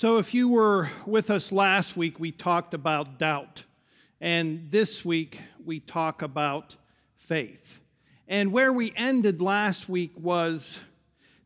So, if you were with us last week, we talked about doubt. And this week, we talk about faith. And where we ended last week was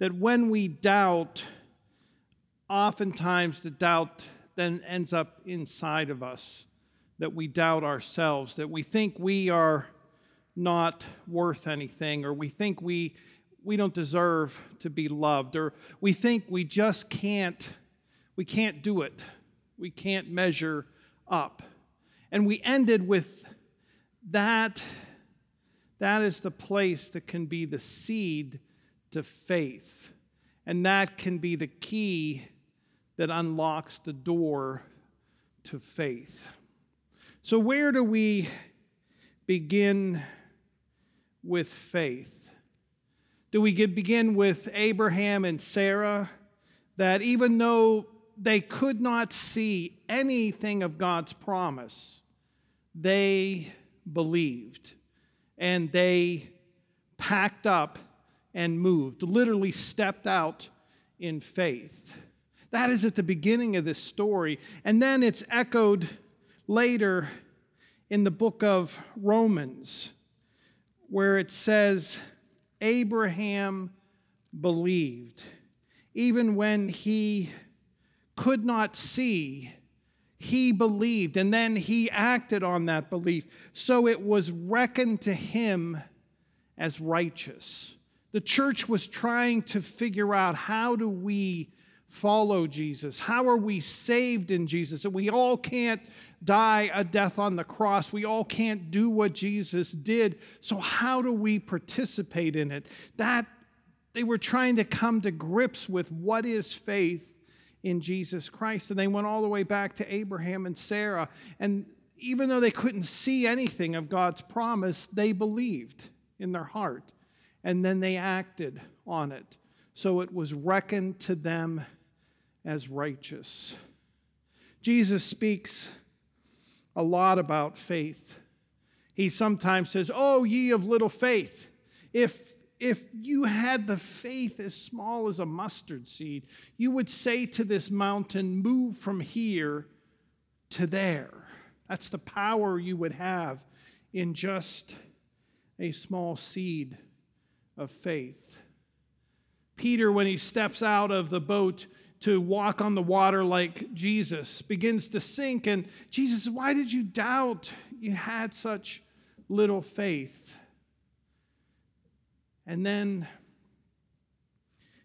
that when we doubt, oftentimes the doubt then ends up inside of us, that we doubt ourselves, that we think we are not worth anything, or we think we, we don't deserve to be loved, or we think we just can't we can't do it. We can't measure up. And we ended with that. That is the place that can be the seed to faith. And that can be the key that unlocks the door to faith. So, where do we begin with faith? Do we begin with Abraham and Sarah? That even though they could not see anything of God's promise, they believed and they packed up and moved, literally stepped out in faith. That is at the beginning of this story. And then it's echoed later in the book of Romans, where it says, Abraham believed, even when he could not see, he believed, and then he acted on that belief. So it was reckoned to him as righteous. The church was trying to figure out how do we follow Jesus? How are we saved in Jesus? And we all can't die a death on the cross. We all can't do what Jesus did. So how do we participate in it? That they were trying to come to grips with what is faith in Jesus Christ. And they went all the way back to Abraham and Sarah. And even though they couldn't see anything of God's promise, they believed in their heart. And then they acted on it. So it was reckoned to them as righteous. Jesus speaks a lot about faith. He sometimes says, Oh, ye of little faith, if if you had the faith as small as a mustard seed, you would say to this mountain, Move from here to there. That's the power you would have in just a small seed of faith. Peter, when he steps out of the boat to walk on the water like Jesus, begins to sink. And Jesus Why did you doubt? You had such little faith. And then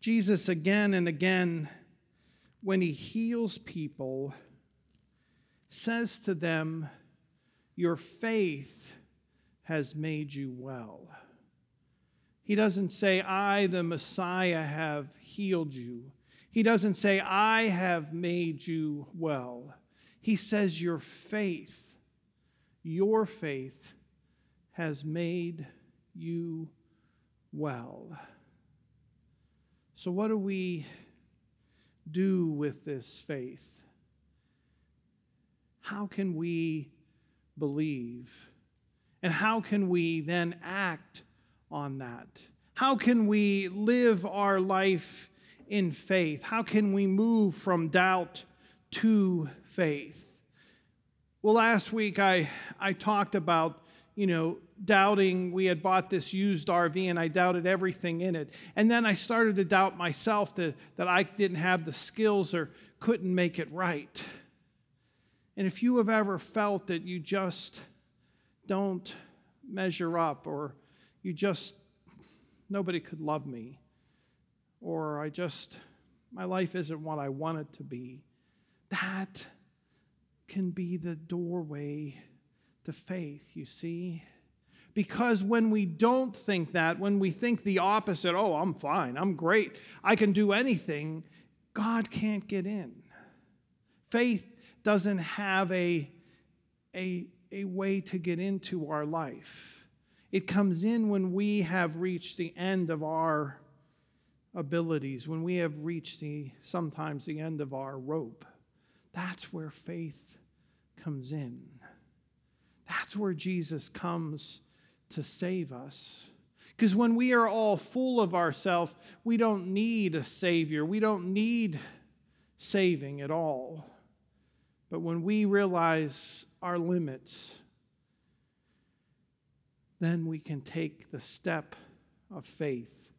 Jesus, again and again, when he heals people, says to them, Your faith has made you well. He doesn't say, I, the Messiah, have healed you. He doesn't say, I have made you well. He says, Your faith, your faith has made you well. So, what do we do with this faith? How can we believe? And how can we then act on that? How can we live our life in faith? How can we move from doubt to faith? Well, last week I, I talked about, you know, doubting we had bought this used RV and I doubted everything in it. And then I started to doubt myself that, that I didn't have the skills or couldn't make it right. And if you have ever felt that you just don't measure up or you just, nobody could love me, or I just, my life isn't what I want it to be, that can be the doorway to faith, you see. Because when we don't think that, when we think the opposite, oh, I'm fine, I'm great, I can do anything, God can't get in. Faith doesn't have a, a, a way to get into our life. It comes in when we have reached the end of our abilities, when we have reached the sometimes the end of our rope. That's where faith comes in. That's where Jesus comes to save us. Because when we are all full of ourselves, we don't need a Savior. We don't need saving at all. But when we realize our limits, then we can take the step of faith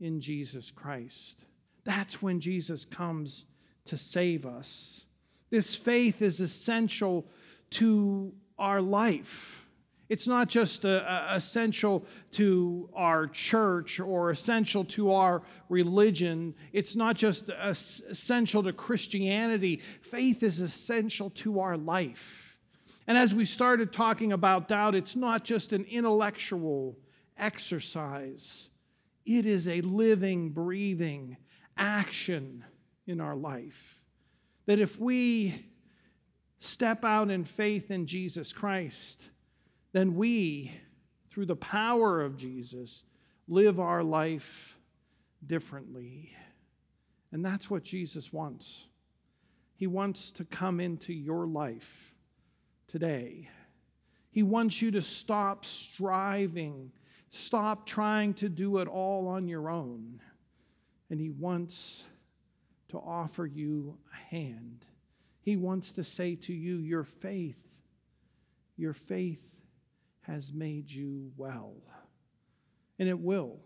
in Jesus Christ. That's when Jesus comes to save us. This faith is essential to our life. It's not just a, a essential to our church or essential to our religion. It's not just uh, essential to Christianity. Faith is essential to our life. And as we started talking about doubt, it's not just an intellectual exercise, it is a living, breathing action in our life. That if we step out in faith in Jesus Christ, then we, through the power of Jesus, live our life differently. And that's what Jesus wants. He wants to come into your life today. He wants you to stop striving, stop trying to do it all on your own. And He wants to offer you a hand. He wants to say to you, Your faith, your faith has made you well. And it will.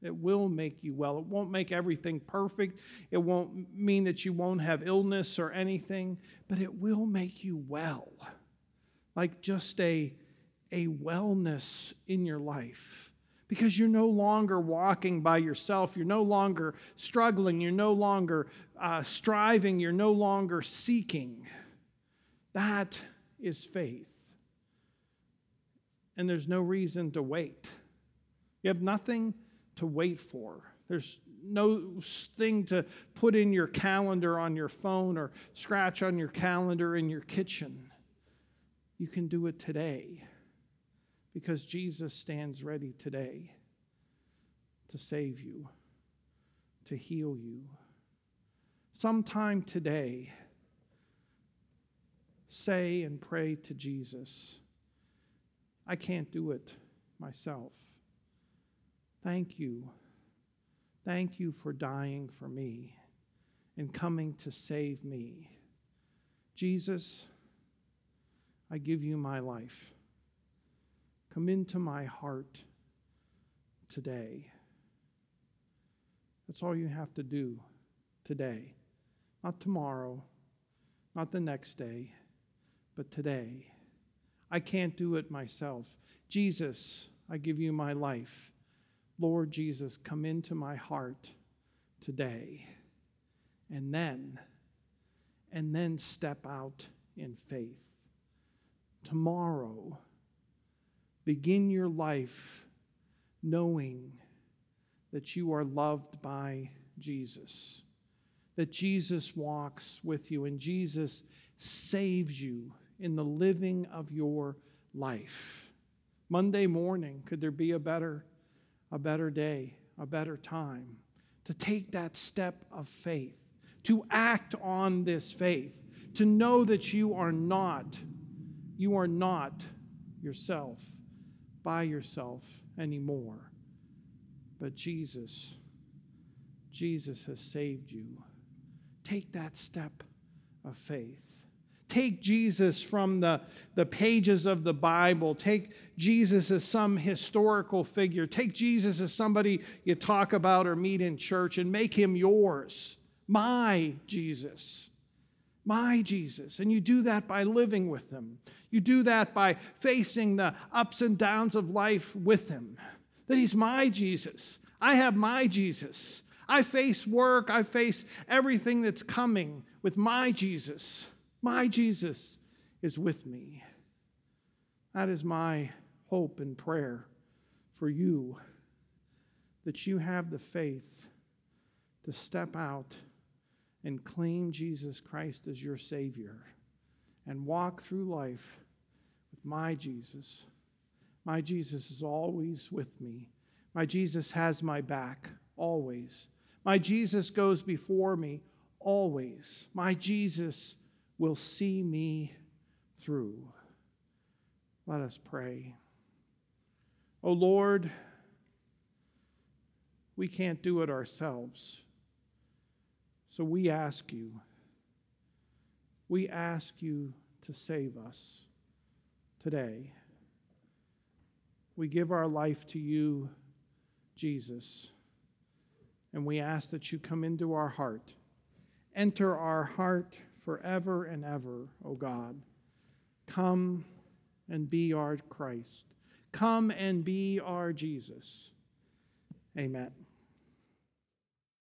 It will make you well. It won't make everything perfect. It won't mean that you won't have illness or anything, but it will make you well. Like just a, a wellness in your life. Because you're no longer walking by yourself. You're no longer struggling. You're no longer uh, striving. You're no longer seeking. That is faith and there's no reason to wait. You have nothing to wait for. There's no thing to put in your calendar on your phone or scratch on your calendar in your kitchen. You can do it today because Jesus stands ready today to save you, to heal you. Sometime today, say and pray to Jesus. I can't do it myself. Thank you. Thank you for dying for me and coming to save me. Jesus, I give you my life. Come into my heart today. That's all you have to do today. Not tomorrow, not the next day, but today. I can't do it myself. Jesus, I give you my life. Lord Jesus, come into my heart today. And then, and then step out in faith. Tomorrow, begin your life knowing that you are loved by Jesus, that Jesus walks with you, and Jesus saves you in the living of your life. Monday morning, could there be a better, a better day, a better time to take that step of faith, to act on this faith, to know that you are not, you are not yourself by yourself anymore, but Jesus, Jesus has saved you. Take that step of faith take Jesus from the, the pages of the Bible, take Jesus as some historical figure, take Jesus as somebody you talk about or meet in church, and make him yours, my Jesus. My Jesus. And you do that by living with him. You do that by facing the ups and downs of life with him. That he's my Jesus. I have my Jesus. I face work, I face everything that's coming with my Jesus. My Jesus is with me. That is my hope and prayer for you that you have the faith to step out and claim Jesus Christ as your Savior and walk through life with my Jesus. My Jesus is always with me. My Jesus has my back always. My Jesus goes before me always. My Jesus will see me through. Let us pray. O oh Lord, we can't do it ourselves. So we ask you, we ask you to save us today. We give our life to you, Jesus, and we ask that you come into our heart. Enter our heart forever and ever, O God. Come and be our Christ. Come and be our Jesus. Amen.